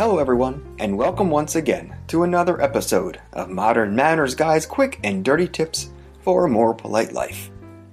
Hello, everyone, and welcome once again to another episode of Modern Manners Guy's quick and dirty tips for a more polite life.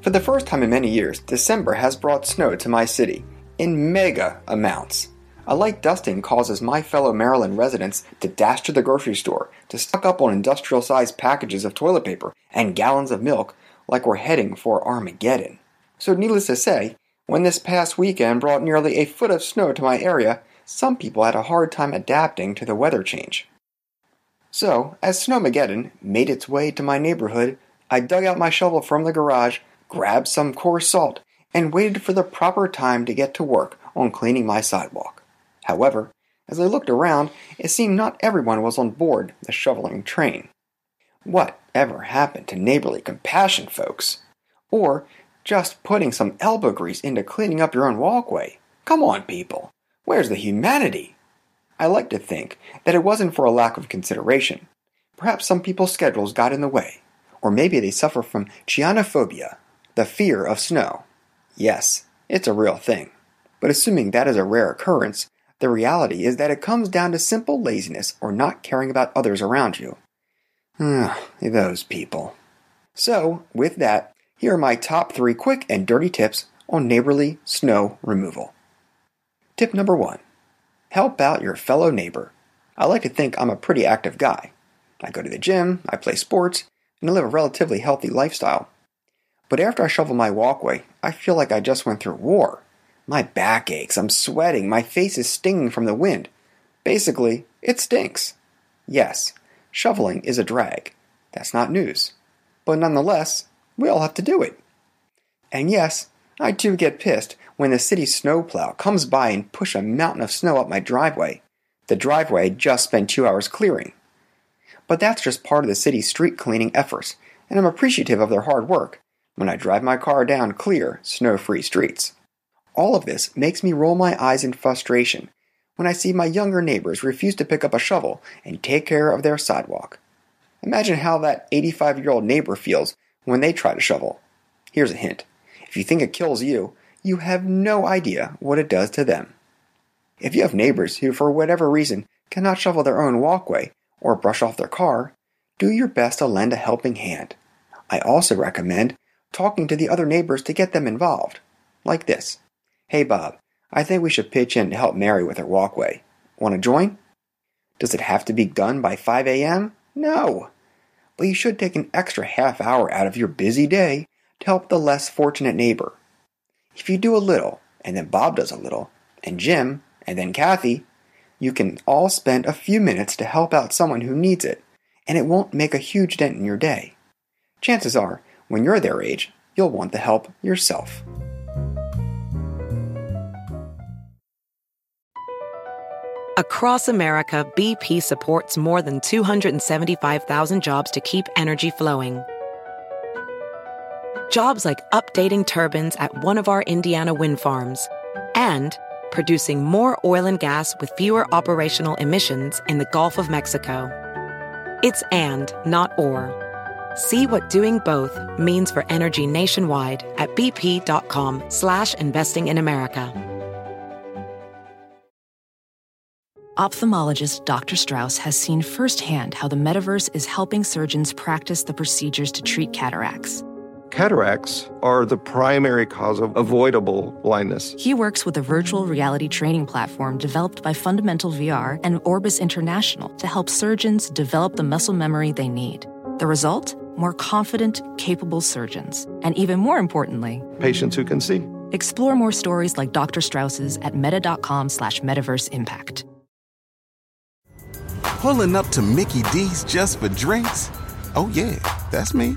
For the first time in many years, December has brought snow to my city in mega amounts. A light dusting causes my fellow Maryland residents to dash to the grocery store to stock up on industrial sized packages of toilet paper and gallons of milk like we're heading for Armageddon. So, needless to say, when this past weekend brought nearly a foot of snow to my area, some people had a hard time adapting to the weather change. So, as Snowmageddon made its way to my neighborhood, I dug out my shovel from the garage, grabbed some coarse salt, and waited for the proper time to get to work on cleaning my sidewalk. However, as I looked around, it seemed not everyone was on board the shoveling train. What ever happened to neighborly compassion, folks? Or just putting some elbow grease into cleaning up your own walkway? Come on, people. Where's the humanity? I like to think that it wasn't for a lack of consideration. Perhaps some people's schedules got in the way, or maybe they suffer from chionophobia, the fear of snow. Yes, it's a real thing. But assuming that is a rare occurrence, the reality is that it comes down to simple laziness or not caring about others around you. Ah, those people. So, with that, here are my top three quick and dirty tips on neighborly snow removal. Tip number one help out your fellow neighbor. I like to think I'm a pretty active guy. I go to the gym, I play sports, and I live a relatively healthy lifestyle. But after I shovel my walkway, I feel like I just went through war. My back aches, I'm sweating, my face is stinging from the wind. Basically, it stinks. Yes, shoveling is a drag. That's not news. But nonetheless, we all have to do it. And yes, I too get pissed when the city snowplow comes by and push a mountain of snow up my driveway, the driveway I just spent two hours clearing. But that's just part of the city's street cleaning efforts, and I'm appreciative of their hard work when I drive my car down clear, snow free streets. All of this makes me roll my eyes in frustration when I see my younger neighbors refuse to pick up a shovel and take care of their sidewalk. Imagine how that 85 year old neighbor feels when they try to shovel. Here's a hint if you think it kills you, you have no idea what it does to them. If you have neighbors who, for whatever reason, cannot shovel their own walkway or brush off their car, do your best to lend a helping hand. I also recommend talking to the other neighbors to get them involved. Like this Hey Bob, I think we should pitch in to help Mary with her walkway. Want to join? Does it have to be done by 5 a.m.? No. But you should take an extra half hour out of your busy day to help the less fortunate neighbor. If you do a little, and then Bob does a little, and Jim, and then Kathy, you can all spend a few minutes to help out someone who needs it, and it won't make a huge dent in your day. Chances are, when you're their age, you'll want the help yourself. Across America, BP supports more than 275,000 jobs to keep energy flowing Jobs like updating turbines at one of our Indiana wind farms and producing more oil and gas with fewer operational emissions in the Gulf of Mexico. It's and, not or. See what doing both means for energy nationwide at bp.com slash investing in America. Ophthalmologist Dr. Strauss has seen firsthand how the metaverse is helping surgeons practice the procedures to treat cataracts Cataracts are the primary cause of avoidable blindness. He works with a virtual reality training platform developed by Fundamental VR and Orbis International to help surgeons develop the muscle memory they need. The result? More confident, capable surgeons. And even more importantly, Patients who can see. explore more stories like Dr. Strauss's at meta.com slash metaverse impact. Pulling up to Mickey D's just for drinks? Oh, yeah, that's me.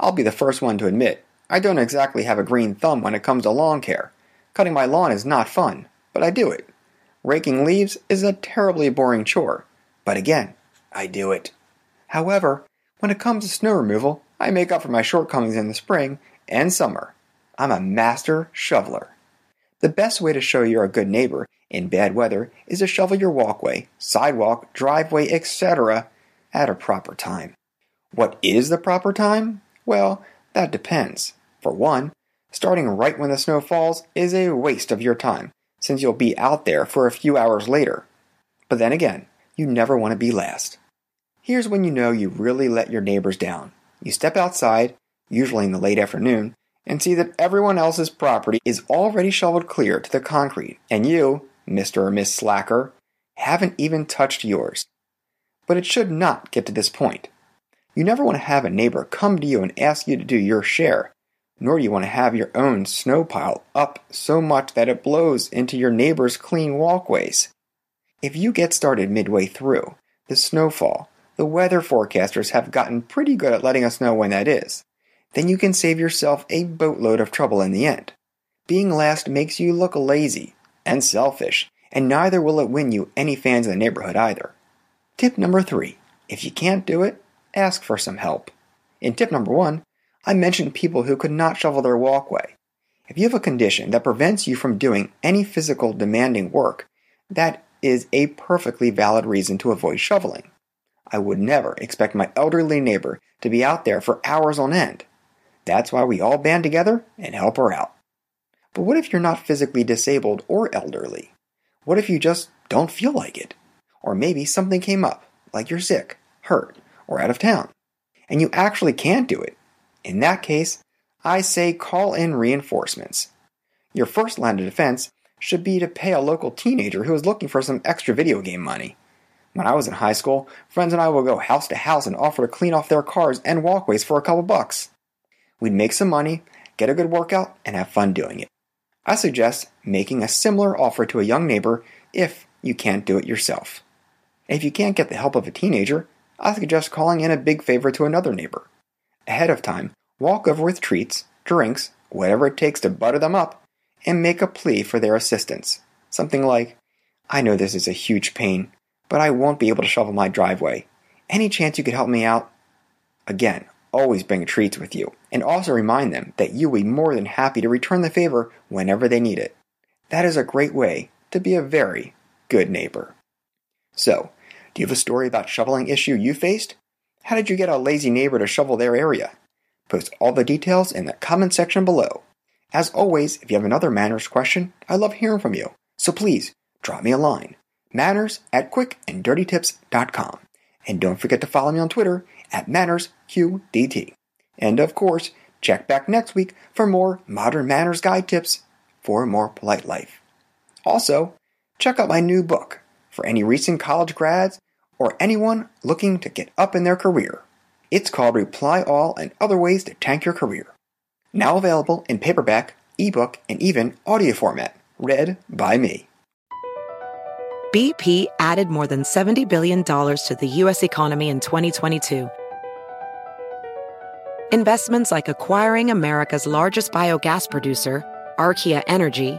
I'll be the first one to admit I don't exactly have a green thumb when it comes to lawn care. Cutting my lawn is not fun, but I do it. Raking leaves is a terribly boring chore, but again, I do it. However, when it comes to snow removal, I make up for my shortcomings in the spring and summer. I'm a master shoveler. The best way to show you're a good neighbor in bad weather is to shovel your walkway, sidewalk, driveway, etc. at a proper time. What is the proper time? Well, that depends. For one, starting right when the snow falls is a waste of your time, since you'll be out there for a few hours later. But then again, you never want to be last. Here's when you know you really let your neighbors down. You step outside, usually in the late afternoon, and see that everyone else's property is already shoveled clear to the concrete, and you, Mr. or Miss Slacker, haven't even touched yours. But it should not get to this point. You never want to have a neighbor come to you and ask you to do your share, nor do you want to have your own snow pile up so much that it blows into your neighbor's clean walkways. If you get started midway through the snowfall, the weather forecasters have gotten pretty good at letting us know when that is. Then you can save yourself a boatload of trouble in the end. Being last makes you look lazy and selfish, and neither will it win you any fans in the neighborhood either. Tip number three if you can't do it, ask for some help. In tip number one, I mentioned people who could not shovel their walkway. If you have a condition that prevents you from doing any physical demanding work, that is a perfectly valid reason to avoid shoveling. I would never expect my elderly neighbor to be out there for hours on end. That's why we all band together and help her out. But what if you're not physically disabled or elderly? What if you just don't feel like it? Or maybe something came up, like you're sick, hurt, or out of town, and you actually can't do it. In that case, I say call in reinforcements. Your first line of defense should be to pay a local teenager who is looking for some extra video game money. When I was in high school, friends and I would go house to house and offer to clean off their cars and walkways for a couple bucks. We'd make some money, get a good workout, and have fun doing it. I suggest making a similar offer to a young neighbor if you can't do it yourself. If you can't get the help of a teenager, I suggest calling in a big favor to another neighbor. Ahead of time, walk over with treats, drinks, whatever it takes to butter them up, and make a plea for their assistance. Something like, I know this is a huge pain, but I won't be able to shovel my driveway. Any chance you could help me out? Again, always bring treats with you, and also remind them that you will be more than happy to return the favor whenever they need it. That is a great way to be a very good neighbor. So, do you have a story about shoveling issue you faced? How did you get a lazy neighbor to shovel their area? Post all the details in the comment section below. As always, if you have another manners question, I love hearing from you. So please, drop me a line. Manners at quickanddirtytips.com. And don't forget to follow me on Twitter at MannersQDT. And of course, check back next week for more modern manners guide tips for a more polite life. Also, check out my new book for any recent college grads or anyone looking to get up in their career. It's called Reply All and Other Ways to Tank Your Career. Now available in paperback, ebook, and even audio format, read by me. BP added more than $70 billion to the U.S. economy in 2022. Investments like acquiring America's largest biogas producer, Archaea Energy,